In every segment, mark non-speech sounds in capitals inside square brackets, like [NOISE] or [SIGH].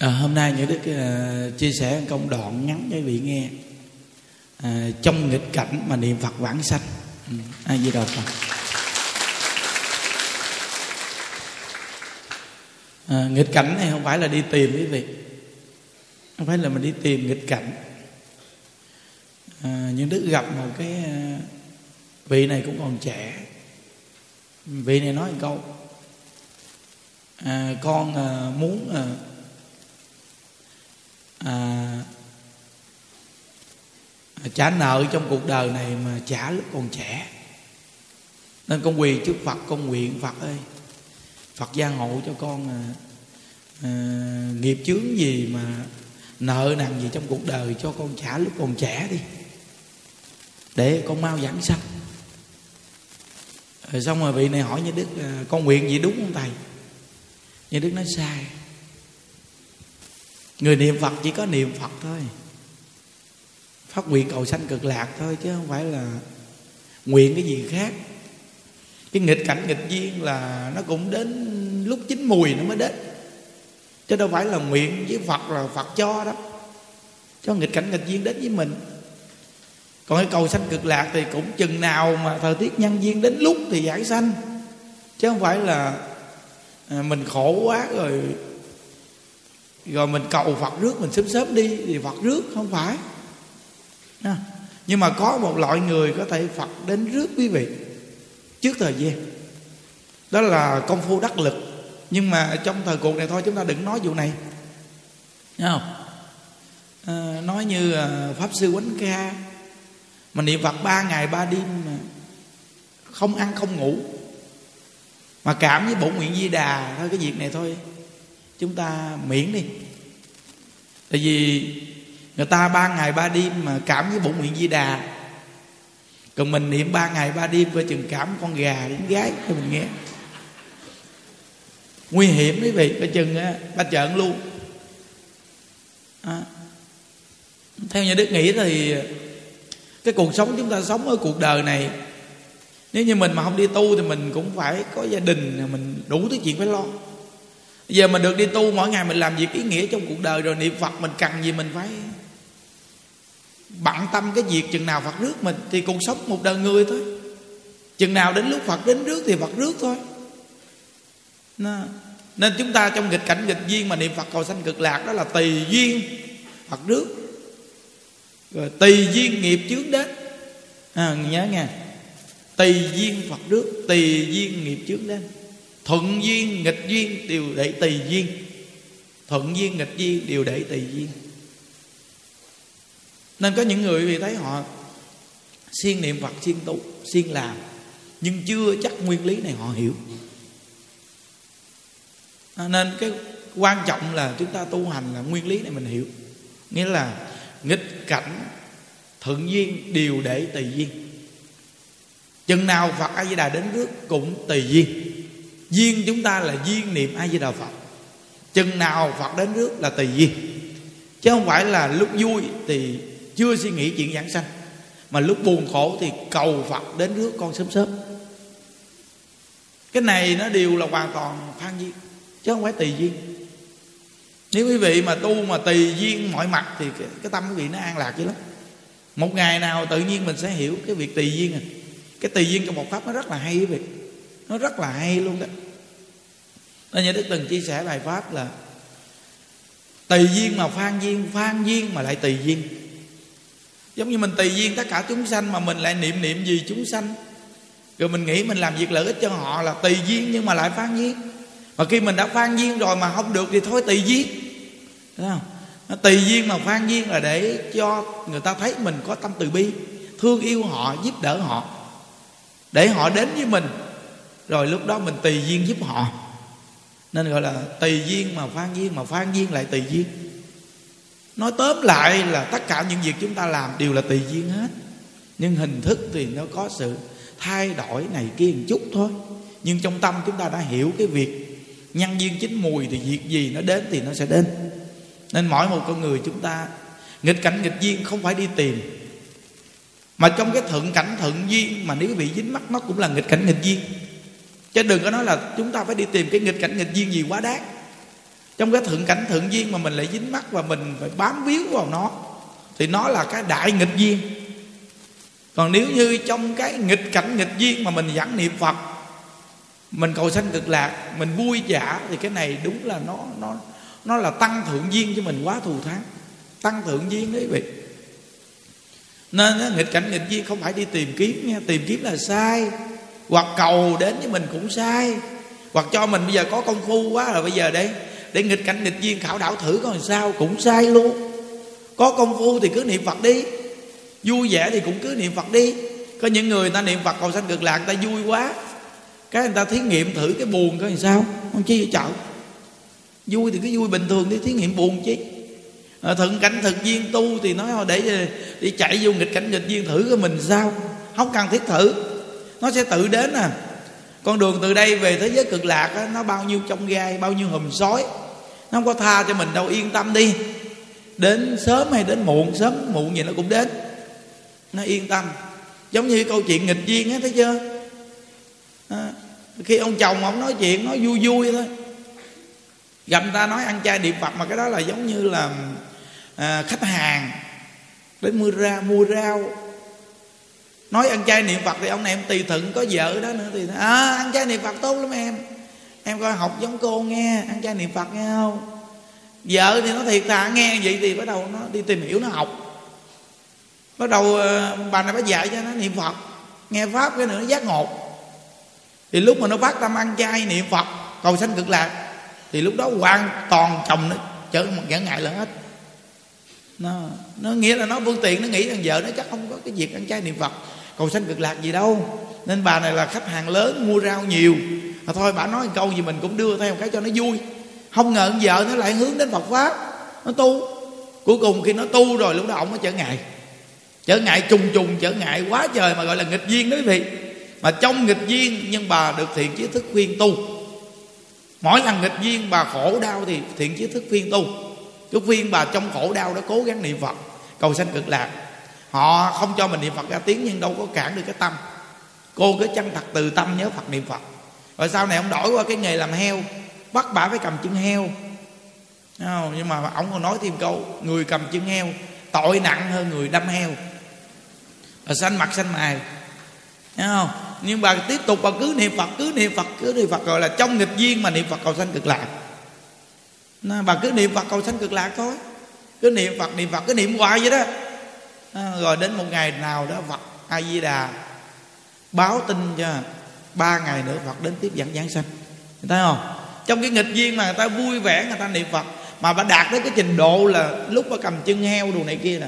À, hôm nay những đức uh, chia sẻ công đoạn ngắn cho quý vị nghe à, trong nghịch cảnh mà niệm Phật vãng sanh. Ừ, a di đà Phật. À, nghịch cảnh này không phải là đi tìm quý vị, không phải là mình đi tìm nghịch cảnh. À, những đức gặp một cái uh, vị này cũng còn trẻ, vị này nói một câu à, con uh, muốn uh, à, trả nợ trong cuộc đời này mà trả lúc còn trẻ. Nên con quỳ trước Phật con nguyện Phật ơi. Phật gia hộ cho con à, à, nghiệp chướng gì mà nợ nặng gì trong cuộc đời cho con trả lúc còn trẻ đi. Để con mau giảng sanh. Rồi xong rồi vị này hỏi như đức à, con nguyện gì đúng không thầy? Như đức nói sai người niệm phật chỉ có niệm phật thôi. Phát nguyện cầu sanh cực lạc thôi chứ không phải là nguyện cái gì khác. Cái nghịch cảnh nghịch duyên là nó cũng đến lúc chín mùi nó mới đến. Chứ đâu phải là nguyện với phật là phật cho đó. Cho nghịch cảnh nghịch duyên đến với mình. Còn cái cầu sanh cực lạc thì cũng chừng nào mà thời tiết nhân duyên đến lúc thì giải sanh. Chứ không phải là à, mình khổ quá rồi rồi mình cầu phật rước mình sớm sớm đi thì phật rước không phải. À, nhưng mà có một loại người có thể phật đến rước quý vị trước thời gian. Đó là công phu đắc lực. Nhưng mà trong thời cuộc này thôi chúng ta đừng nói vụ này. Thấy không? À, nói như à, pháp sư quánh ca. Mà niệm phật ba ngày ba đêm mà không ăn không ngủ. Mà cảm với bổn nguyện di đà thôi cái việc này thôi chúng ta miễn đi. Tại vì người ta ba ngày ba đêm mà cảm với bụng nguyện di đà. Còn mình niệm ba ngày ba đêm coi chừng cảm con gà đến gái cho mình nghe. Nguy hiểm quý vị, coi chừng á, ba trợn luôn. À. theo nhà đức nghĩ thì cái cuộc sống chúng ta sống ở cuộc đời này, nếu như mình mà không đi tu thì mình cũng phải có gia đình, mình đủ thứ chuyện phải lo giờ mình được đi tu mỗi ngày mình làm việc ý nghĩa trong cuộc đời rồi niệm phật mình cần gì mình phải bận tâm cái việc chừng nào phật rước mình thì cuộc sống một đời người thôi. Chừng nào đến lúc phật đến rước thì phật rước thôi. Nên chúng ta trong nghịch cảnh nghịch duyên mà niệm phật cầu sanh cực lạc đó là tùy duyên phật rước. Rồi tùy duyên nghiệp chướng đến. À, nhớ nghe. Tùy duyên phật rước tùy duyên nghiệp chướng đến thuận duyên, nghịch duyên, đều để tùy duyên. Thuận duyên, nghịch duyên, đều để tùy duyên. Nên có những người vì thấy họ siêng niệm phật, siêng tu, siêng làm, nhưng chưa chắc nguyên lý này họ hiểu. À, nên cái quan trọng là chúng ta tu hành là nguyên lý này mình hiểu. Nghĩa là nghịch cảnh, thuận duyên đều để tùy duyên. Chừng nào phật a di đà đến trước cũng tùy duyên duyên chúng ta là duyên niệm ai di đà phật. Chừng nào phật đến trước là tùy duyên. Chứ không phải là lúc vui thì chưa suy nghĩ chuyện giảng sanh. Mà lúc buồn khổ thì cầu phật đến trước con sớm sớm. Cái này nó đều là hoàn toàn phan duyên chứ không phải tùy duyên. Nếu quý vị mà tu mà tùy duyên mọi mặt thì cái, cái tâm quý vị nó an lạc dữ lắm. Một ngày nào tự nhiên mình sẽ hiểu cái việc tùy duyên à. Cái tùy duyên trong một pháp nó rất là hay quý vị nó rất là hay luôn đó. Nên như đức từng chia sẻ bài pháp là tùy duyên mà phan duyên phan duyên mà lại tùy duyên. Giống như mình tùy duyên tất cả chúng sanh mà mình lại niệm niệm gì chúng sanh. Rồi mình nghĩ mình làm việc lợi ích cho họ là tùy duyên nhưng mà lại phan duyên. Mà khi mình đã phan duyên rồi mà không được thì thôi tùy duyên. Thấy không? Nó tùy duyên mà phan duyên là để cho người ta thấy mình có tâm từ bi, thương yêu họ, giúp đỡ họ. Để họ đến với mình rồi lúc đó mình tùy duyên giúp họ. Nên gọi là tùy duyên mà phan duyên, mà phan duyên lại tùy duyên. Nói tóm lại là tất cả những việc chúng ta làm đều là tùy duyên hết. Nhưng hình thức thì nó có sự thay đổi này kia một chút thôi. Nhưng trong tâm chúng ta đã hiểu cái việc nhân duyên chính mùi thì việc gì nó đến thì nó sẽ đến. Nên mỗi một con người chúng ta, nghịch cảnh nghịch duyên không phải đi tìm. Mà trong cái thuận cảnh thuận duyên mà nếu bị dính mắt nó cũng là nghịch cảnh nghịch duyên chứ đừng có nói là chúng ta phải đi tìm cái nghịch cảnh nghịch duyên gì quá đáng. Trong cái thượng cảnh thượng duyên mà mình lại dính mắt và mình phải bám víu vào nó, thì nó là cái đại nghịch duyên. Còn nếu như trong cái nghịch cảnh nghịch duyên mà mình vẫn niệm phật, mình cầu sanh cực lạc, mình vui giả thì cái này đúng là nó nó nó là tăng thượng duyên cho mình quá thù thắng. Tăng thượng duyên đấy vị. Nên nghịch cảnh nghịch duyên không phải đi tìm kiếm nha. Tìm kiếm là sai hoặc cầu đến với mình cũng sai. Hoặc cho mình bây giờ có công phu quá rồi bây giờ đây để nghịch cảnh nghịch duyên khảo đảo thử coi sao cũng sai luôn. Có công phu thì cứ niệm phật đi. Vui vẻ thì cũng cứ niệm phật đi. Có những người ta niệm phật cầu sanh cực lạc người ta vui quá. Cái người ta thí nghiệm thử cái buồn coi làm sao. Không chi vậy chợ? Vui thì cứ vui bình thường đi thí nghiệm buồn chứ à, thận cảnh thực duyên tu thì nói để đi chạy vô nghịch cảnh nghịch duyên thử cái mình sao. Không cần thiết thử nó sẽ tự đến à. Con đường từ đây về thế giới cực lạc á, nó bao nhiêu trong gai bao nhiêu hùm sói. Nó không có tha cho mình đâu yên tâm đi. Đến sớm hay đến muộn sớm muộn gì nó cũng đến. Nó yên tâm. Giống như câu chuyện nghịch duyên á thấy chưa? À, khi ông chồng ông nói chuyện nói vui vui thôi. Gặp người ta nói ăn chay niệm phật mà cái đó là giống như là à, khách hàng. Đến mua ra mua rau nói ăn chay niệm phật thì ông này em tùy thuận có vợ đó nữa thì à ăn chay niệm phật tốt lắm em. Em coi học giống cô nghe ăn chay niệm phật nghe không? Vợ thì nó thiệt thà nghe vậy thì bắt đầu nó đi tìm hiểu nó học. Bắt đầu ờ, bà này bà dạy cho nó niệm phật. Nghe pháp cái nữa nó giác ngộ. Thì lúc mà nó phát tâm ăn chay niệm phật cầu sanh cực lạc thì lúc đó hoàn toàn chồng nó trở một ngã ngại là hết. Nó, nó nghĩa là nó phương tiện nó nghĩ rằng vợ nó chắc không có cái việc ăn chay niệm phật cầu sanh cực lạc gì đâu. Nên bà này là khách hàng lớn, mua rau nhiều. Mà thôi, bà nói một câu gì mình cũng đưa theo cái cho nó vui. Không ngờ vợ nó lại hướng đến phật pháp. Nó tu. Cuối cùng khi nó tu rồi, lúc đó ông nó trở ngại. Trở ngại trùng trùng, trở ngại quá trời mà gọi là nghịch duyên đó quý vị. Mà trong nghịch duyên, nhưng bà được thiện chí thức khuyên tu. Mỗi lần nghịch duyên, bà khổ đau thì thiện chí thức khuyên tu. Cứ khuyên bà trong khổ đau đó cố gắng niệm phật. Cầu sanh cực lạc họ không cho mình niệm phật ra tiếng nhưng đâu có cản được cái tâm. Cô cứ chân thật từ tâm nhớ phật niệm phật. Rồi sau này ông đổi qua cái nghề làm heo bắt bà phải cầm chân heo. Không? nhưng mà ông còn nói thêm câu, người cầm chân heo, tội nặng hơn người đâm heo. Rồi xanh mặt xanh mày Thấy không? Nhưng bà tiếp tục bà cứ niệm phật, cứ niệm phật, cứ niệm phật gọi là trong nghịch duyên mà niệm phật cầu sanh cực lạc. Bà cứ niệm phật cầu sanh cực lạc thôi. Cứ niệm phật niệm phật, cứ niệm hoài vậy đó à, rồi đến một ngày nào đó phật a di đà báo tin cho ba ngày nữa phật đến tiếp dẫn giảng sanh thấy không? Trong cái nghịch duyên mà người ta vui vẻ người ta niệm phật mà bà đạt đến cái trình độ là lúc bà cầm chân heo đồ này kia nè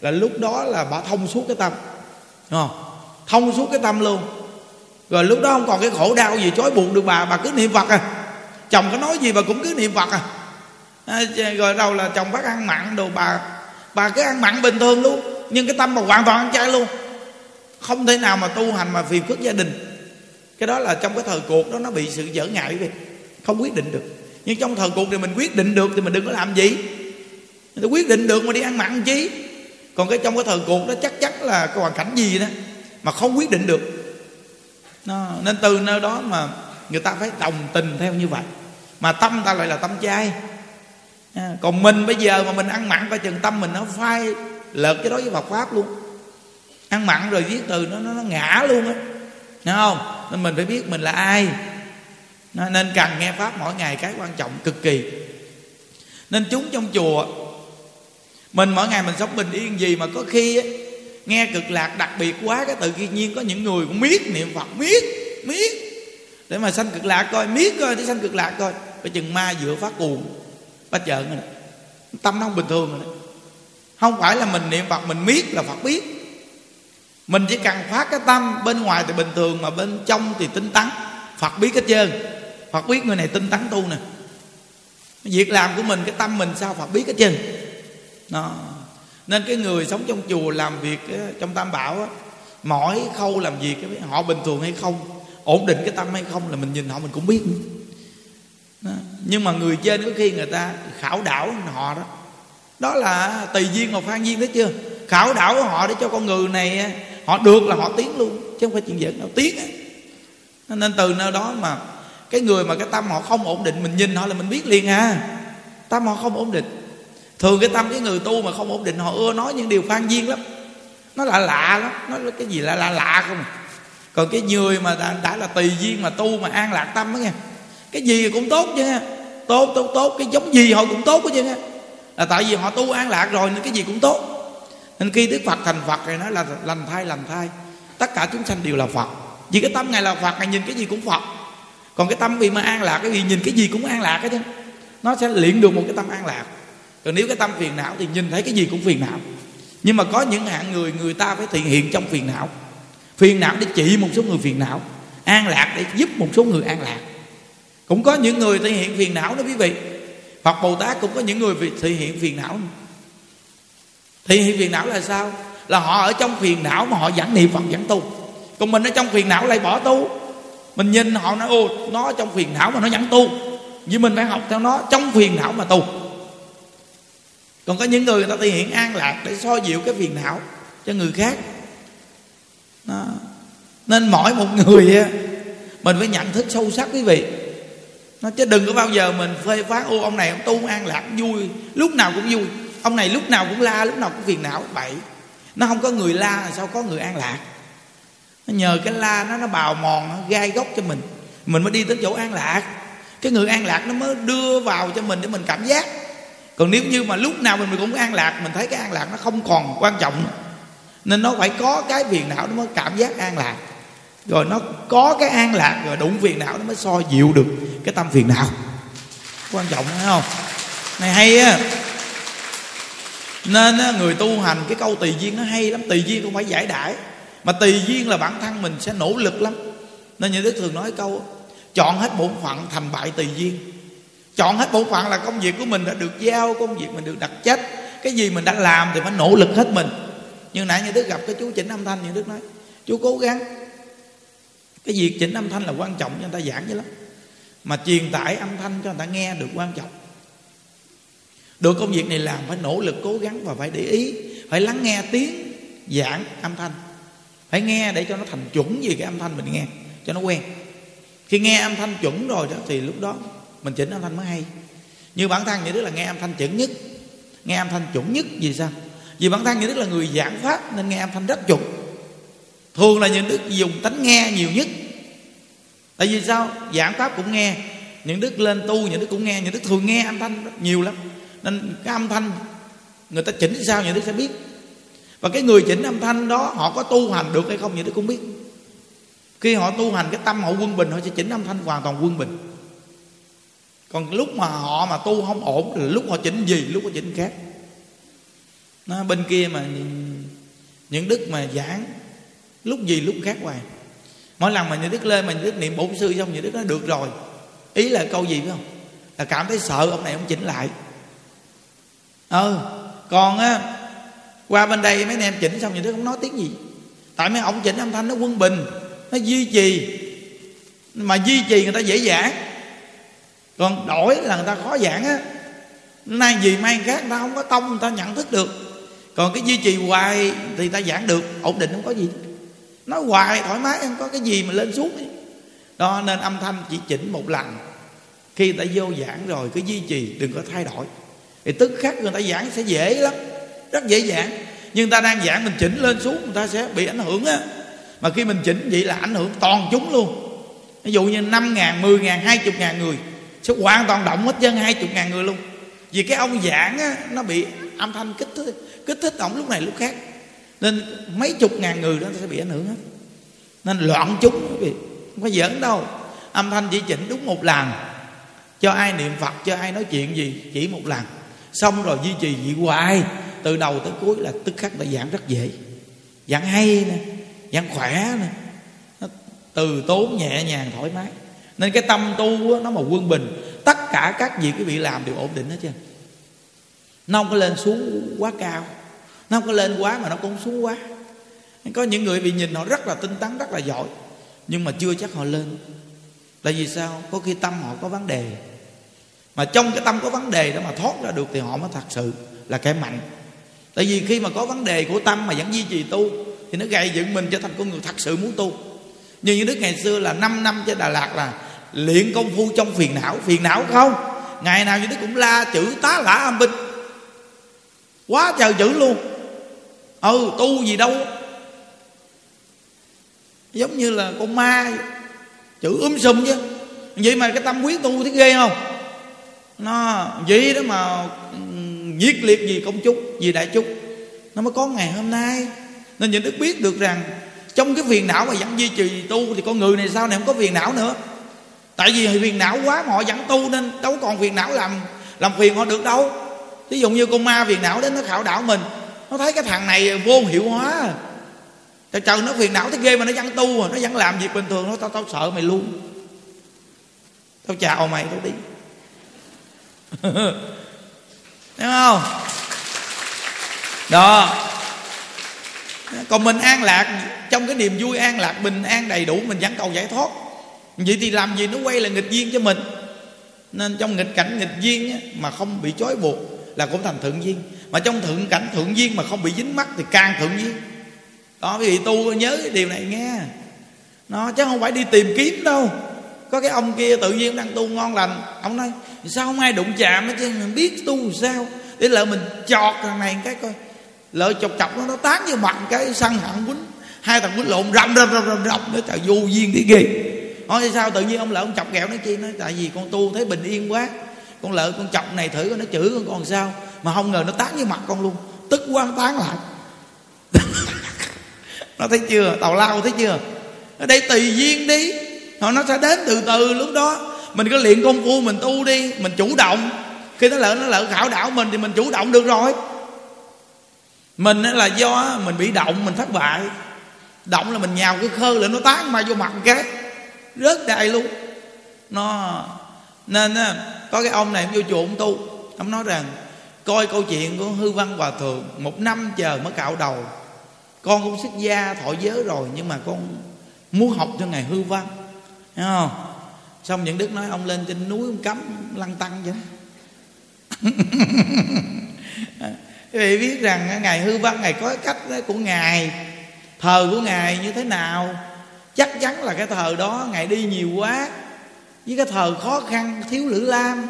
là lúc đó là bà thông suốt cái tâm. Đúng không? Thông suốt cái tâm luôn. Rồi lúc đó không còn cái khổ đau gì chối buộc được bà bà cứ niệm phật à. Chồng có nói gì bà cũng cứ niệm phật à, à rồi đâu là chồng bắt ăn mặn đồ bà bà cứ ăn mặn bình thường luôn nhưng cái tâm mà hoàn toàn ăn chay luôn. Không thể nào mà tu hành mà phiền phức gia đình. Cái đó là trong cái thời cuộc đó nó bị sự dở ngại vậy không quyết định được. Nhưng trong thời cuộc thì mình quyết định được thì mình đừng có làm gì. Mình quyết định được mà đi ăn mặn chi? Còn cái trong cái thời cuộc đó chắc chắn là cái hoàn cảnh gì đó mà không quyết định được. Nó, nên từ nơi đó mà người ta phải đồng tình theo như vậy. Mà tâm ta lại là tâm chay à, còn mình bây giờ mà mình ăn mặn coi chừng tâm mình nó phai lợt cái đó với Phật pháp luôn. Ăn mặn rồi viết từ nó nó, nó ngã luôn á. Nghe không? Nên mình phải biết mình là ai. Nên cần nghe pháp mỗi ngày cái quan trọng cực kỳ. Nên chúng trong chùa mình mỗi ngày mình sống bình yên gì mà có khi á, nghe cực lạc đặc biệt quá cái tự nhiên có những người cũng miết niệm phật miết miết. Để mà sanh cực lạc coi miết coi để sanh cực lạc coi. Phải chừng ma dựa phát cuồng ba chợn rồi tâm nó không bình thường rồi đó không phải là mình niệm phật mình biết là phật biết. Mình chỉ cần phát cái tâm bên ngoài thì bình thường mà bên trong thì tinh tấn. Phật biết hết trơn. Phật biết người này tinh tấn tu nè. Việc làm của mình cái tâm mình sao phật biết hết trơn? Đó. Nên cái người sống trong chùa làm việc ờ, trong tam bảo á, mỗi khâu làm việc họ bình thường hay không ổn định cái tâm hay không là mình nhìn họ mình cũng biết đó. nhưng mà người trên có khi người ta khảo đảo họ đó đó là tùy duyên hoặc phan duyên thấy chưa? Khảo đảo họ để cho con người này họ được là họ tiến luôn chứ không phải chuyện giỡn đâu tiến nên từ nơi đó mà cái người mà cái tâm họ không ổn định mình nhìn họ là mình biết liền à. Tâm họ không ổn định. Thường cái tâm cái người tu mà không ổn định họ ưa nói những điều phan duyên lắm. Nó lạ lạ lắm nó là cái gì lạ lạ lạ không à. còn cái người mà đã, đã là tùy duyên mà tu mà an lạc tâm đó nghe. Cái gì cũng tốt chứ nghe tốt tốt tốt cái giống gì họ cũng tốt chứ nghe là tại vì họ tu an lạc rồi nên cái gì cũng tốt. Nên khi đức phật thành phật thì nói là lành thai lành thai tất cả chúng sanh đều là phật. Vì cái tâm ngài là phật, ngài nhìn cái gì cũng phật. Còn cái tâm vì mà an lạc, cái gì nhìn cái gì cũng an lạc cái chứ nó sẽ luyện được một cái tâm an lạc. Còn nếu cái tâm phiền não thì nhìn thấy cái gì cũng phiền não. Nhưng mà có những hạng người người ta phải thể hiện trong phiền não. Phiền não để trị một số người phiền não. An lạc để giúp một số người an lạc. Cũng có những người thể hiện phiền não đó quý vị. Phật Bồ Tát cũng có những người thể hiện phiền não Thể hiện phiền não là sao? Là họ ở trong phiền não mà họ vẫn niệm Phật vẫn tu. Còn mình ở trong phiền não lại bỏ tu. Mình nhìn họ nói ô Nó trong phiền não mà nó vẫn tu. Vì mình phải học theo nó, trong phiền não mà tu. Còn có những người người ta thể hiện an lạc Để so dịu cái phiền não cho người khác. Đó. Nên mỗi một người Mình phải nhận thức sâu sắc quý vị nó chứ đừng có bao giờ mình phê phán ô, ông này ông tu an lạc vui. Lúc nào cũng vui. Ông này lúc nào cũng la, lúc nào cũng phiền não. Bậy. Nó không có người la là sao có người an lạc? Nó nhờ cái la nó nó bào mòn, nó gai gốc cho mình. Mình mới đi tới chỗ an lạc. Cái người an lạc nó mới đưa vào cho mình để mình cảm giác. Còn nếu như mà lúc nào mình cũng an lạc, mình thấy cái an lạc nó không còn quan trọng nên nó phải có cái phiền não nó mới cảm giác an lạc. Rồi nó có cái an lạc, rồi đụng phiền não nó mới so dịu được cái tâm phiền não. Quan trọng phải không? Này hay á. Nên á, người tu hành cái câu tùy duyên nó hay lắm tùy duyên không phải giải đãi. Mà tùy duyên là bản thân mình sẽ nỗ lực lắm. Nên như đức thường nói câu chọn hết bổn phận thành bại tùy duyên. Chọn hết bổn phận là công việc của mình đã được giao công việc mình được đặt trách. Cái gì mình đã làm thì phải nỗ lực hết mình. Nhưng nãy như đức gặp cái chú chỉnh âm thanh như đức nói chú cố gắng. Cái việc chỉnh âm thanh là quan trọng cho người ta giảng chứ lắm mà truyền tải âm thanh cho người ta nghe được quan trọng. Được công việc này làm phải nỗ lực cố gắng và phải để ý, phải lắng nghe tiếng giảng âm thanh. Phải nghe để cho nó thành chuẩn gì cái âm thanh mình nghe, cho nó quen. Khi nghe âm thanh chuẩn rồi đó, thì lúc đó mình chỉnh âm thanh mới hay. Như bản thân những đứa là nghe âm thanh chuẩn nhất. Nghe âm thanh chuẩn nhất vì sao? Vì bản thân những đứa là người giảng pháp nên nghe âm thanh rất chuẩn. Thường là những đứa dùng tánh nghe nhiều nhất tại vì sao? Giảng pháp cũng nghe, những đức lên tu, những đức cũng nghe, những đức thường nghe âm thanh nhiều lắm. Nên cái âm thanh người ta chỉnh sao những đức sẽ biết. Và cái người chỉnh âm thanh đó, họ có tu hành được hay không những đức cũng biết. Khi họ tu hành, cái tâm họ quân bình, họ sẽ chỉnh âm thanh hoàn toàn quân bình. Còn lúc mà họ mà tu không ổn là lúc họ chỉnh gì? Lúc họ chỉnh khác. Nó bên kia mà những đức mà giảng, lúc gì lúc khác hoài mỗi lần mà như đức lên mà nhà đức niệm bổn sư xong nhà đức nói, được rồi. Ý là câu gì phải không? Là cảm thấy sợ ông này ông chỉnh lại. Ờ còn á, qua bên đây mấy anh em chỉnh xong nhà đức không nói tiếng gì. Tại mấy ông chỉnh âm thanh nó quân bình, nó duy trì. Mà duy trì người ta dễ dàng. Còn đổi là người ta khó giảng á. Nay gì mai khác, người ta không có tông, người ta nhận thức được. Còn cái duy trì hoài thì ta giảng được, ổn định không có gì nói hoài thoải mái không có cái gì mà lên xuống ấy. đó nên âm thanh chỉ chỉnh một lần. Khi người ta vô giảng rồi cứ duy trì đừng có thay đổi. Thì tức khắc người ta giảng sẽ dễ lắm rất dễ giảng. Nhưng ta đang giảng mình chỉnh lên xuống người ta sẽ bị ảnh hưởng á. Mà khi mình chỉnh vậy là ảnh hưởng toàn chúng luôn. Ví dụ như năm ngàn, mười ngàn, hai chục ngàn người sẽ hoàn toàn động hết dân hai chục ngàn người luôn. Vì cái ông giảng á nó bị âm thanh kích thích kích thích ổng lúc này lúc khác nên mấy chục ngàn người đó sẽ bị ảnh hưởng hết. Nên loạn chúng, quý vị, không có giỡn đâu. Âm thanh chỉ chỉnh đúng một lần cho ai niệm phật, cho ai nói chuyện gì, chỉ một lần xong rồi duy trì vậy hoài. Từ đầu tới cuối là tức khắc đã giảng rất dễ. Giảng hay nè, giảng khỏe nè. Nó từ tốn nhẹ nhàng, thoải mái. Nên cái tâm tu nó mà quân bình. Tất cả các việc quý vị làm đều ổn định hết trơn. Nó không có lên xuống quá cao nó không có lên quá mà nó cũng xuống quá. Có những người bị nhìn họ rất là tinh tấn, rất là giỏi, nhưng mà chưa chắc họ lên. Tại vì sao? Có khi tâm họ có vấn đề. Mà trong cái tâm có vấn đề đó mà thoát ra được thì họ mới thật sự là kẻ mạnh. Tại vì khi mà có vấn đề của tâm mà vẫn duy trì tu, thì nó gây dựng mình trở thành con người thật sự muốn tu. Như những đức ngày xưa là 5 năm trên Đà Lạt là luyện công phu trong phiền não. Phiền não không? Ngày nào như đức cũng la chữ tá lả âm binh. Quá trời chữ luôn ừ tu gì đâu. Giống như là con ma chữ um sùm chứ. Vậy mà cái tâm quyết tu thấy ghê không? Nó vậy đó mà nhiệt liệt gì công chúc gì đại chúc nó mới có ngày hôm nay. Nên những đức biết được rằng, trong cái phiền não mà vẫn duy trì tu thì con người này sau này không có phiền não nữa. Tại vì phiền não quá mà họ vẫn tu nên đâu còn phiền não làm làm phiền họ được đâu. Ví dụ như con ma phiền não đến nó khảo đảo mình nó thấy cái thằng này vô hiệu hóa. Trời trời, nó phiền não thấy ghê mà nó vẫn tu à nó vẫn làm việc bình thường. Nó, tao tao sợ mày luôn. Tao chào mày, tao đi. [LAUGHS] Thấy không? Đó. Còn mình an lạc, trong cái niềm vui an lạc, bình an đầy đủ, mình vẫn cầu giải thoát. Vậy thì làm gì nó quay là nghịch duyên cho mình? Nên trong nghịch cảnh nghịch duyên mà không bị trói buộc là cũng thành thượng duyên mà trong thượng cảnh thượng duyên mà không bị dính mắc thì càng thượng duyên. Đó quý vị tu nhớ cái điều này nghe. Nó chứ không phải đi tìm kiếm đâu. Có cái ông kia tự nhiên đang tu ngon lành. Ông nói, sao không ai đụng chạm hết chứ? Mình biết tu sao? Để lỡ mình chọt thằng này cái coi. Lỡ chọc chọc nó nó tán vô mặt cái, săn hận quýnh. Hai thằng quýnh lộn, rầm rầm rầm rầm rầm. Nó trời, vô duyên cái ghê. Nói sao tự nhiên ông lỡ ông chọc ghẹo nó chi? Nói, tại vì con tu thấy bình yên quá. Con lỡ con chọc này thử nó chửi con còn sao? Mà không ngờ nó tán vô mặt con luôn. Tức quá tán lại. [LAUGHS] Nó thấy chưa? Tàu lao thấy chưa? Ở đây tùy duyên đi. Họ nó sẽ đến từ từ lúc đó. Mình cứ luyện công phu, mình tu đi, mình chủ động. Khi nó lỡ nó lỡ khảo đảo mình thì mình chủ động được rồi. Mình là do mình bị động, mình thất bại. Động là mình nhào cái khơ lại nó tán mà vô mặt cái rớt đại luôn. Nó, nên có cái ông này vô chùa ông tu. Ông nói rằng coi câu chuyện của hư văn hòa thượng, một năm chờ mới cạo đầu. Con cũng xuất gia thọ giới rồi, nhưng mà con muốn học cho ngài hư văn. Thấy không? Xong những đức nói, ông lên trên núi ông cấm lăng tăng vậy quý vị biết rằng ngài hư văn ngài có cách của ngài, thờ của ngài như thế nào? Chắc chắn là cái thờ đó, ngài đi nhiều quá. Với cái thờ khó khăn, thiếu lữ lam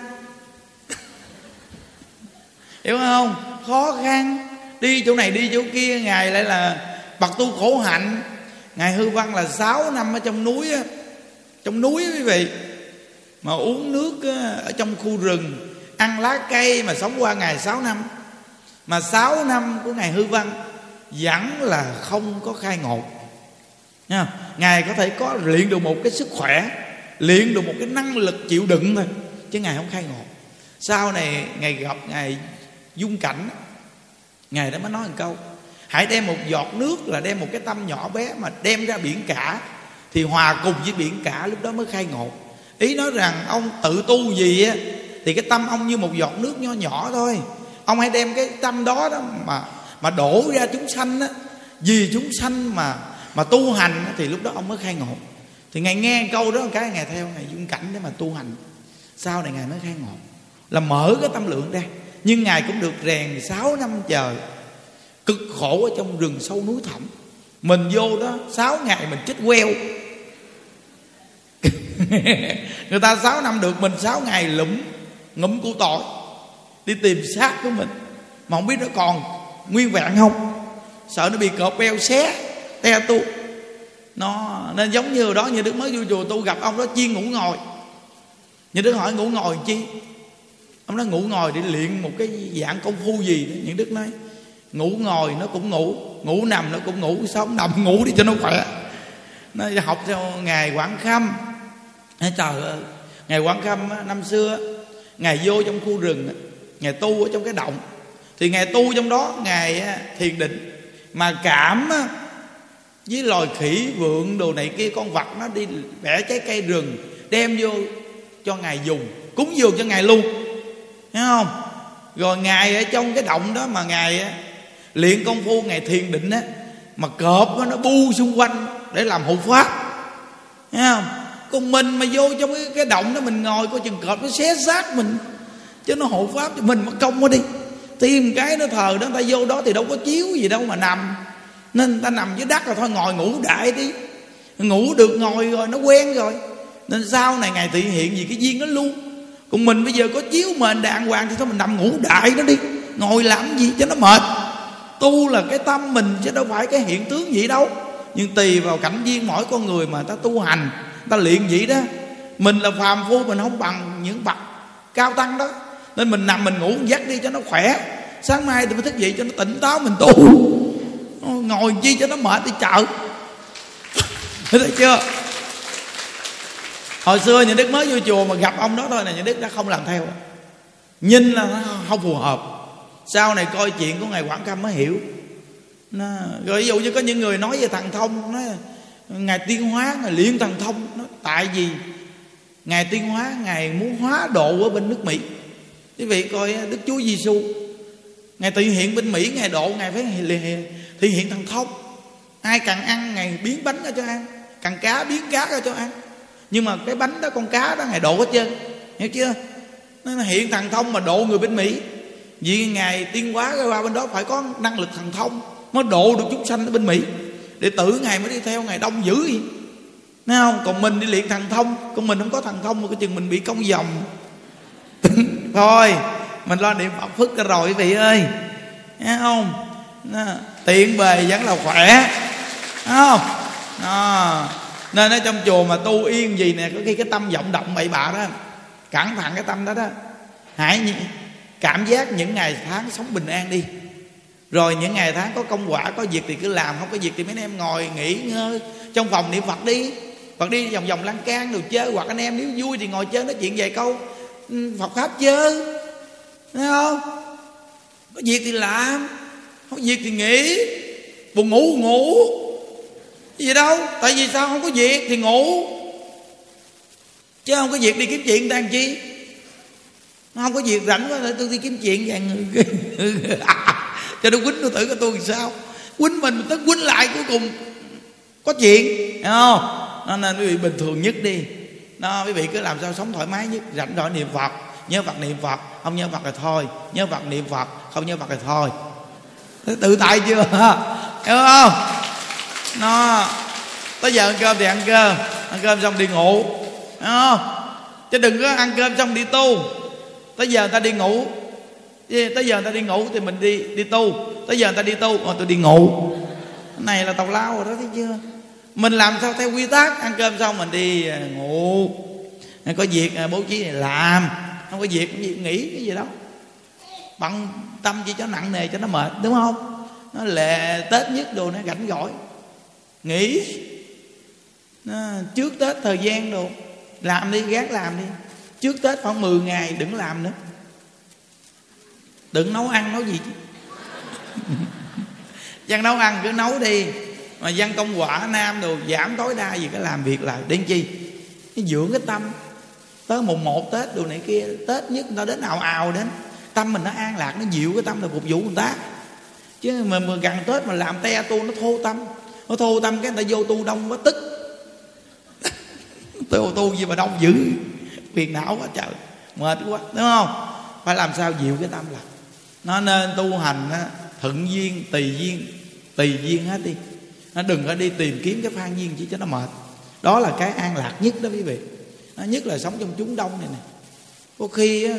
hiểu không? Khó khăn. Đi chỗ này, đi chỗ kia, ngài lại là bậc tu khổ hạnh. Ngài hư văn là 6 năm ở trong núi á. Trong núi quý vị, mà uống nước ở trong khu rừng, ăn lá cây mà sống qua ngày 6 năm. Mà 6 năm của ngài hư văn vẫn là không có khai ngộ. Nha, ngài có thể có luyện được một cái sức khỏe, luyện được một cái năng lực chịu đựng thôi, chứ ngài không khai ngộ. Sau này ngài gặp ngài dung cảnh ngài đã mới nói một câu, hãy đem một giọt nước là đem một cái tâm nhỏ bé mà đem ra biển cả. Thì hòa cùng với biển cả lúc đó mới khai ngộ. Ý nói rằng ông tự tu gì á, thì cái tâm ông như một giọt nước nho nhỏ thôi. Ông hãy đem cái tâm đó đó mà mà đổ ra chúng sanh á. Vì chúng sanh mà mà tu hành thì lúc đó ông mới khai ngộ. Thì ngài nghe câu đó cái, ngài theo ngài dung cảnh để mà tu hành. Sau này ngài mới khai ngộ. Là mở cái tâm lượng ra nhưng ngài cũng được rèn 6 năm trời, cực khổ ở trong rừng sâu núi thẳm. Mình vô đó 6 ngày mình chết queo. [LAUGHS] Người ta 6 năm được mình 6 ngày lụm, ngụm của tội đi tìm xác của mình. Mà không biết nó còn nguyên vẹn không? Sợ nó bị cọp beo xé, te tu. Nó nên giống như đó, như đức mới vô chùa tu gặp ông đó, chiên ngủ ngồi. Như đức hỏi ngủ ngồi chi? Ông nói, ngủ ngồi để luyện một cái dạng công phu gì? Đó những đức nói, ngủ ngồi nó cũng ngủ ngủ nằm nó cũng ngủ. Sống nằm ngủ đi cho nó khỏe. Nó học theo ngài quảng khâm. Trời ơi ngài quảng khâm năm xưa ngài vô trong khu rừng ngài tu ở trong cái động. Thì ngài tu trong đó ngài thiền định. Mà cảm với loài khỉ vượn đồ này kia, con vật nó đi bẻ trái cây rừng, đem vô cho ngài dùng, cúng dường cho ngài luôn thấy không? Rồi ngài ở trong cái động đó mà ngài luyện công phu ngài thiền định á mà cọp nó bu xung quanh để làm hộ pháp thấy không? Còn mình mà vô trong cái, cái động đó mình ngồi coi chừng cọp nó xé xác mình chứ nó hộ pháp cho mình mất công quá đi. Tìm cái nó thờ đó ta vô đó thì đâu có chiếu gì đâu mà nằm. Nên ta nằm dưới đất rồi thôi ngồi ngủ đại đi. Ngủ được ngồi rồi nó quen rồi. Nên sau này ngài thị hiện gì cái duyên nó luôn còn mình bây giờ có chiếu mền đàng hoàng thì thôi mình nằm ngủ đại nó đi. Ngồi làm gì cho nó mệt. Tu là cái tâm mình chứ đâu phải cái hiện tướng gì đâu. Nhưng tùy vào cảnh viên mỗi con người mà ta tu hành, ta luyện vậy đó. Mình là phàm phu, mình không bằng những bậc cao tăng đó. Nên mình nằm mình ngủ giấc đi cho nó khỏe. Sáng mai thì mới thức dậy cho nó tỉnh táo, mình tu. Ngồi chi cho nó mệt đi chợ. [LAUGHS] Thấy chưa? Hồi xưa những đức mới vô chùa mà gặp ông đó thôi là những đức đã không làm theo. Nhìn là nó không phù hợp. Sau này coi chuyện của ngài quảng cam mới hiểu. Nó, rồi ví dụ như có những người nói về thằng thông nó, ngài tiên hóa ngài luyện thằng thông nó tại vì ngài tiên hóa ngài muốn hóa độ ở bên nước mỹ. Quý vị coi đức chúa giêsu ngài tự hiện bên mỹ ngài độ ngài phải thể hiện thằng thông. Ai càng ăn ngài biến bánh ra cho ăn càng cá biến cá ra cho ăn nhưng mà cái bánh đó con cá đó ngài độ hết trơn. Hiểu chưa? Nó hiện thần thông mà độ người bên mỹ. Vì ngài tiên hóa qua bên đó phải có năng lực thần thông mới độ được chúng sanh ở bên mỹ. Để tử ngài mới đi theo ngài đông dữ gì Thấy không? Còn mình đi luyện thần thông Còn mình không có thần thông mà cái chừng mình bị công dòng. [LAUGHS] Thôi Mình lo niệm Phật phức rồi quý vị ơi. Thấy không? Tiện bề vẫn là khỏe. Thấy không? À, nên ở trong chùa mà tu yên gì nè, Có khi cái tâm vọng động bậy bạ đó. Cẩn thận cái tâm đó đó. Hãy cảm giác những ngày tháng sống bình an đi. Rồi những ngày tháng có công quả, có việc thì cứ làm, không có việc thì mấy anh em ngồi nghỉ ngơi trong phòng niệm phật đi. Phật đi vòng vòng lăng can rồi chơi, hoặc anh em nếu vui thì ngồi chơi nói chuyện vài câu. Ừ, phật pháp chơi thấy không? Có việc thì làm, không có việc thì nghỉ. Buồn ngủ ngủ gì đâu? Tại vì sao? Không có việc thì ngủ. Chứ không có việc đi kiếm chuyện đang chi? Không có việc rảnh quá, tôi đi kiếm chuyện vàng. Người [LAUGHS] cho nó quýnh tôi thử cái tôi sao. Quýnh mình tới quýnh lại cuối cùng. Có chuyện hiểu không? Nó nên quý vị bình thường nhất đi. Nó, quý vị cứ làm sao sống thoải mái nhất. Rảnh rỗi niệm phật. Nhớ phật niệm phật. Không nhớ phật là thôi. Nhớ phật niệm phật. Không nhớ phật là thôi. Tự tại chưa? [LAUGHS] Hiểu không? Nó, tới giờ ăn cơm thì ăn cơm ăn cơm xong đi ngủ hiểu không? Chứ đừng có ăn cơm xong đi tu. Tới giờ người ta đi ngủ. Tới giờ người ta đi ngủ thì mình đi đi tu. Tới giờ người ta đi tu mà tôi đi ngủ. Cái này là tàu lao rồi đó, thấy chưa? Mình làm sao theo quy tắc? Ăn cơm xong mình đi à, ngủ. Có việc à, bố trí này làm. Không có việc không gì nghỉ cái gì đâu. Bằng tâm chỉ cho nặng nề cho nó mệt, đúng không? Nó lệ tết nhất đồ nó rảnh gỏi nghỉ. À, trước tết thời gian đồ làm đi gác làm đi. Trước tết khoảng 10 ngày đừng làm nữa. Đừng nấu ăn nấu gì chứ? [LAUGHS] Dân nấu ăn cứ nấu đi. Mà dân công quả nam đồ giảm tối đa gì cái làm việc lại. Đến chi? Cái dưỡng cái tâm. Tới mùng một tết đồ này kia tết nhất nó đến ào ào đến. Tâm mình nó an lạc nó dịu cái tâm là phục vụ người ta. Chứ mà, mà gần tết mà làm te tu nó thô tâm nó thô tâm cái người ta vô tu đông quá tức. Tôi tu gì mà đông dữ. Phiền não quá trời. Mệt quá đúng không? Phải làm sao dịu cái tâm lại? Nó nên tu hành á, thuận duyên tùy duyên tùy duyên hết đi. Nó đừng có đi tìm kiếm cái phan duyên chỉ cho nó mệt. Đó là cái an lạc nhất đó quý vị. Nó nhất là sống trong chúng đông này nè. Có khi á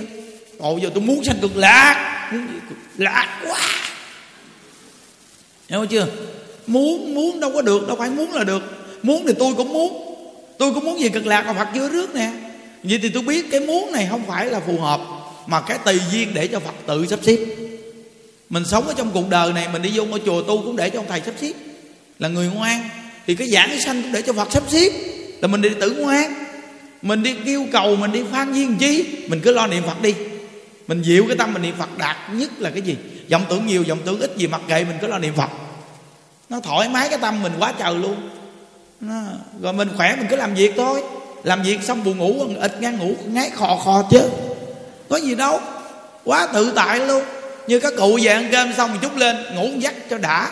ồ giờ tôi muốn sanh cực lạc. Muốn cực lạc quá. Hiểu chưa? Muốn muốn đâu có được, đâu phải muốn là được. Muốn thì tôi cũng muốn. Tôi cũng muốn gì, cực lạc mà phật chưa rước nè. Vậy thì tôi biết cái muốn này không phải là phù hợp, mà cái tùy duyên để cho phật tự sắp xếp. Mình sống ở trong cuộc đời này, mình đi vô ngôi chùa tu cũng để cho ông thầy sắp xếp. Là người ngoan, thì cái giảng sanh cũng để cho phật sắp xếp. Là mình đi tự ngoan, mình đi kêu cầu, mình đi phan duyên chi, mình cứ lo niệm phật đi. Mình dịu cái tâm, mình niệm phật đạt nhất là cái gì? Vọng tưởng nhiều, vọng tưởng ít gì, mặc kệ, mình cứ lo niệm phật nó thoải mái cái tâm mình quá trời luôn. Nó, rồi mình khỏe mình cứ làm việc thôi. Làm việc xong buồn ngủ ít ngang ngủ ngáy khò khò chứ. Có gì đâu. Quá tự tại luôn. Như các cụ về ăn cơm xong một chút lên ngủ dắt cho đã.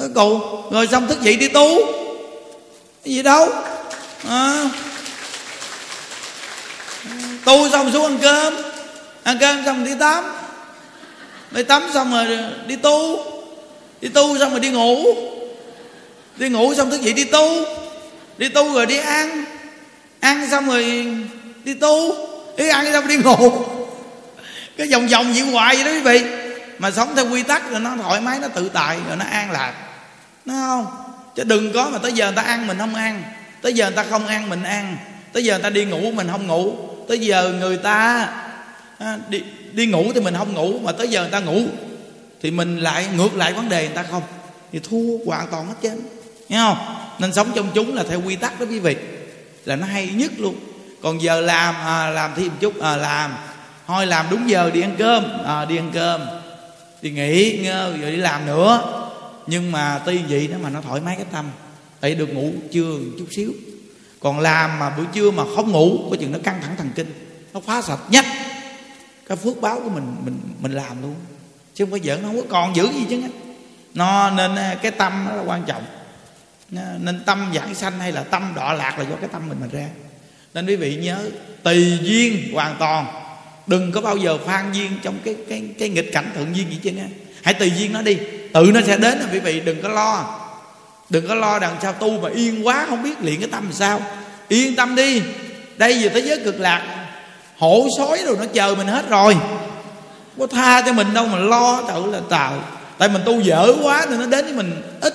Các cụ rồi xong thức dậy đi tu. Cái gì đâu. À. tu xong xuống ăn cơm. Ăn cơm xong đi tắm. Đi tắm xong rồi đi tu đi tu xong rồi đi ngủ. Đi ngủ xong thức dậy đi tu. Đi tu rồi đi ăn. Ăn xong rồi đi tu. Ý ăn xong rồi đi ngủ. [LAUGHS] Cái vòng vòng vậy hoài vậy đó quý vị. Mà sống theo quy tắc rồi nó thoải mái nó tự tại rồi nó an lạc. Nó không? Chứ đừng có mà tới giờ người ta ăn mình không ăn. Tới giờ người ta không ăn mình ăn. Tới giờ người ta đi ngủ mình không ngủ. Tới giờ người ta à, đi đi ngủ thì mình không ngủ mà tới giờ người ta ngủ thì mình lại ngược lại vấn đề người ta không. Thì thua hoàn toàn hết trơn. Nghe không? Nên sống trong chúng là theo quy tắc đó quý vị. Là nó hay nhất luôn. Còn giờ làm à, làm thêm một chút à, làm. Thôi làm đúng giờ đi ăn cơm. À, đi ăn cơm. Thì nghỉ ngơi rồi đi làm nữa. Nhưng mà tuy vậy đó mà nó thoải mái cái tâm. Tại được ngủ trưa chút xíu. Còn làm mà buổi trưa mà không ngủ có chừng nó căng thẳng thần kinh. Nó phá sạch nhất. Cái phước báo của mình mình mình làm luôn chứ không có giỡn nó không có còn giữ gì chứ nó nên à, cái tâm nó là quan trọng. Nên tâm giảng sanh hay là tâm đọa lạc là do cái tâm mình mình ra. Nên quý vị nhớ tùy duyên hoàn toàn. Đừng có bao giờ phan duyên trong cái cái cái nghịch cảnh thượng duyên gì chứ nghe. Hãy tùy duyên nó đi. Tự nó sẽ đến quý vị, đừng có lo. Đừng có lo đằng sau tu mà yên quá, không biết luyện cái tâm làm sao. Yên tâm đi. Đây về thế giới cực lạc, hổ sói rồi nó chờ mình hết rồi có tha cho mình đâu mà lo tự là tạo tại mình tu dở quá nên nó đến với mình ít.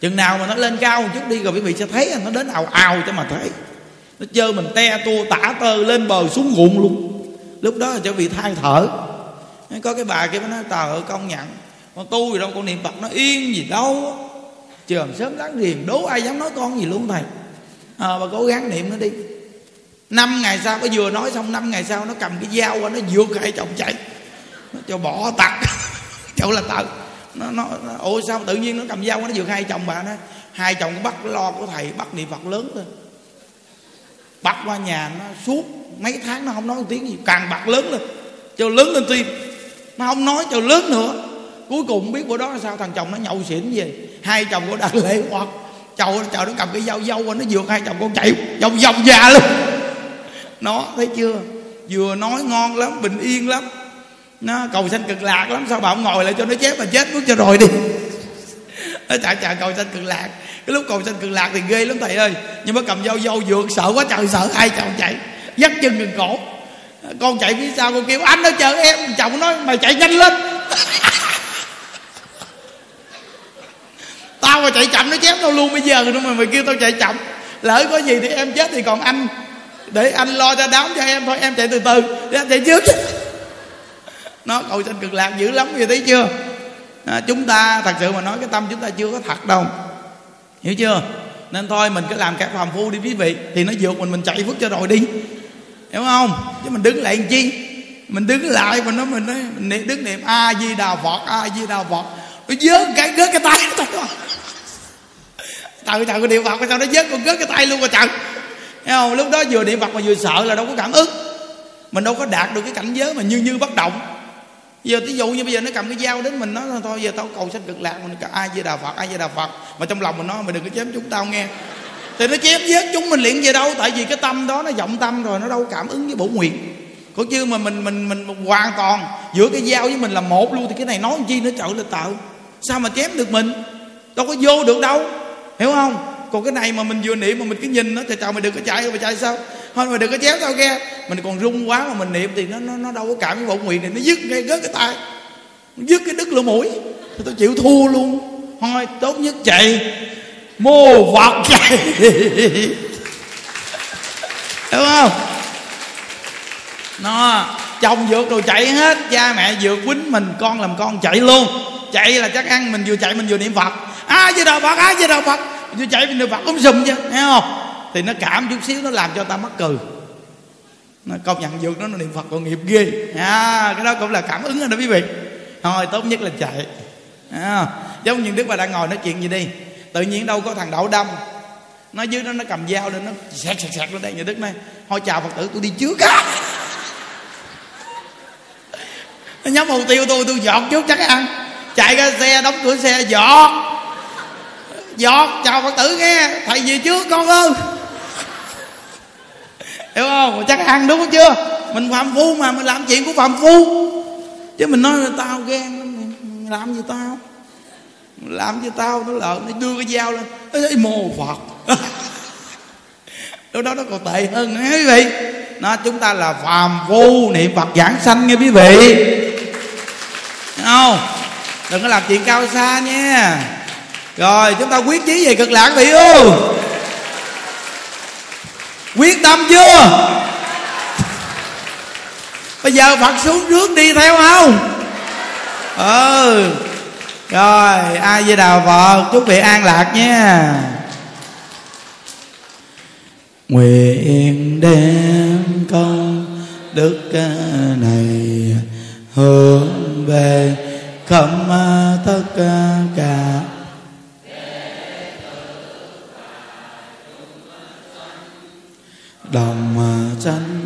Chừng nào mà nó lên cao một chút đi rồi quý vị sẽ thấy nó đến ào ào cho mà thấy. Nó chơi mình te tua tả tơ lên bờ xuống ruộng luôn. Lúc đó là cho vị than thở. Có cái bà kia nó nói tờ công nhận con tu gì đâu con niệm phật nó yên gì đâu. Trường sớm láng riền đố ai dám nói con gì luôn thầy. À, bà cố gắng niệm nó đi năm ngày sau nó vừa nói xong năm ngày sau nó cầm cái dao qua nó vượt hai chồng chạy. Nó cho bỏ tặc. [LAUGHS] Chỗ là tật, nó, nó, nó sao tự nhiên nó cầm dao qua nó vượt hai chồng bà nó. Hai chồng bắt lo của thầy bắt niệm phật lớn lên. Bắt qua nhà nó suốt mấy tháng nó không nói một tiếng gì. Càng bạc lớn lên cho lớn lên tim. Nó không nói cho lớn nữa. Cuối cùng biết bữa đó là sao? Thằng chồng nó nhậu xỉn về. Hai chồng của đã lễ hoặc chồng chồng nó cầm cái dao dâu nó vượt hai chồng con chạy vòng vòng già luôn nó, thấy chưa? Vừa nói ngon lắm, bình yên lắm. Nó cầu sanh cực lạc lắm, sao bà không ngồi lại cho nó chép mà chết bước cho rồi đi. Nó chạy chạy cầu sanh cực lạc. Cái lúc cầu sanh cực lạc thì ghê lắm, thầy ơi. Nhưng mà cầm dâu dâu vượt, sợ quá trời, sợ hai chồng chạy. Dắt chân gần cổ. Con chạy phía sau, con kêu, anh nó chờ em. Chồng nói, mày chạy nhanh lên. [LAUGHS] Tao mà chạy chậm, nó chém tao luôn, bây giờ nữa mà mày kêu tao chạy chậm. Lỡ có gì thì em chết, thì còn anh để anh lo cho đám cho em thôi em chạy từ từ. Để anh chạy trước. Nó cầu sanh cực lạc dữ lắm vậy thấy chưa? À, chúng ta thật sự mà nói cái tâm chúng ta chưa có thật đâu. Hiểu chưa? Nên thôi mình cứ làm các phàm phu đi quý vị. Thì nó vượt mình mình chạy phước cho rồi đi. Hiểu không? Chứ mình đứng lại làm chi? Mình đứng lại mình nói mình nói mình niệm đứng niệm a di đà phật a di đà phật. Nó dớt cái gớt cái tay nó trời trời niệm phật sao nó dớt con gớt cái tay luôn rồi trời thấy không? Lúc đó vừa niệm phật mà vừa sợ là đâu có cảm ứng. Mình đâu có đạt được cái cảnh giới mà như như bất động. Giờ ví dụ như bây giờ nó cầm cái dao đến mình nói, thôi giờ tao cầu sanh cực lạc, mình ai di đà phật ai di đà phật. Mà trong lòng mình nói, mày đừng có chém chúng tao nghe. Thì nó chém giết chúng mình liền về đâu? Tại vì cái tâm đó nó vọng tâm rồi, nó đâu cảm ứng với bổ nguyện. Có chứ mà mình mình mình hoàn toàn giữa cái dao với mình là một luôn, thì cái này nói chi nó trợ là tạo sao mà chém được mình? Đâu có vô được đâu. Hiểu không? Còn cái này mà mình vừa niệm mà mình cứ nhìn nó trời trời mày đừng có chạy mày chạy sao? Thôi mày đừng có chéo tao ghe. Mình còn rung quá mà mình niệm thì nó nó, nó đâu có cảm cái bổn nguyện này. Nó dứt ngay gớt cái tay. Dứt cái đứt lỗ mũi. Thì tôi chịu thua luôn. Thôi tốt nhất chạy. Mô vật chạy. [LAUGHS] Đúng không? Nó chồng vượt rồi chạy hết. Cha mẹ vượt quýnh mình con làm con chạy luôn. Chạy là chắc ăn mình vừa chạy mình vừa niệm phật. A di đà phật a di đà phật vừa chạy mình niệm phật cũng sùm chứ nghe không? Thì nó cảm chút xíu nó làm cho ta mắc cười. Nó công nhận dược nó, niệm phật còn nghiệp ghê. À, cái đó cũng là cảm ứng rồi đó quý vị. Thôi tốt nhất là chạy. À, giống như đức bà đang ngồi nói chuyện gì đi. Tự nhiên đâu có thằng đậu đâm. Nó dưới nó nó cầm dao lên nó sẹt sẹt sẹt lên đây nhà đức này thôi chào phật tử tôi đi trước á. [LAUGHS] Nó nhắm mục tiêu tôi tôi dọn trước chắc ăn. Chạy ra xe đóng cửa xe dọn giọt, chào phật tử nghe, thầy về trước con ơi. Hiểu không? Chắc ăn đúng không chưa? Mình phạm phu mà, mình làm chuyện của phạm phu. Chứ mình nói là tao ghen làm gì tao? Làm gì tao? Nó lợn, nó đưa cái dao lên. Ấy mồ phật. [LAUGHS] Lúc đó nó còn tệ hơn nữa, quý vị. Nó, chúng ta là phàm phu, niệm phật giảng sanh nghe quý vị. Không? Đừng có làm chuyện cao xa nha rồi, chúng ta quyết chí về cực lạc vị ưu quyết tâm chưa? Bây giờ phật xuống trước đi theo không? Ừ. Rồi ai với đào phật, chúc vị an lạc nha. Nguyện đem công đức à, này hướng về khắp à, tất cả đồng à, sanh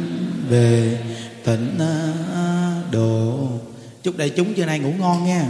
về tịnh à, độ. Chúc đại chúng trưa nay ngủ ngon nha.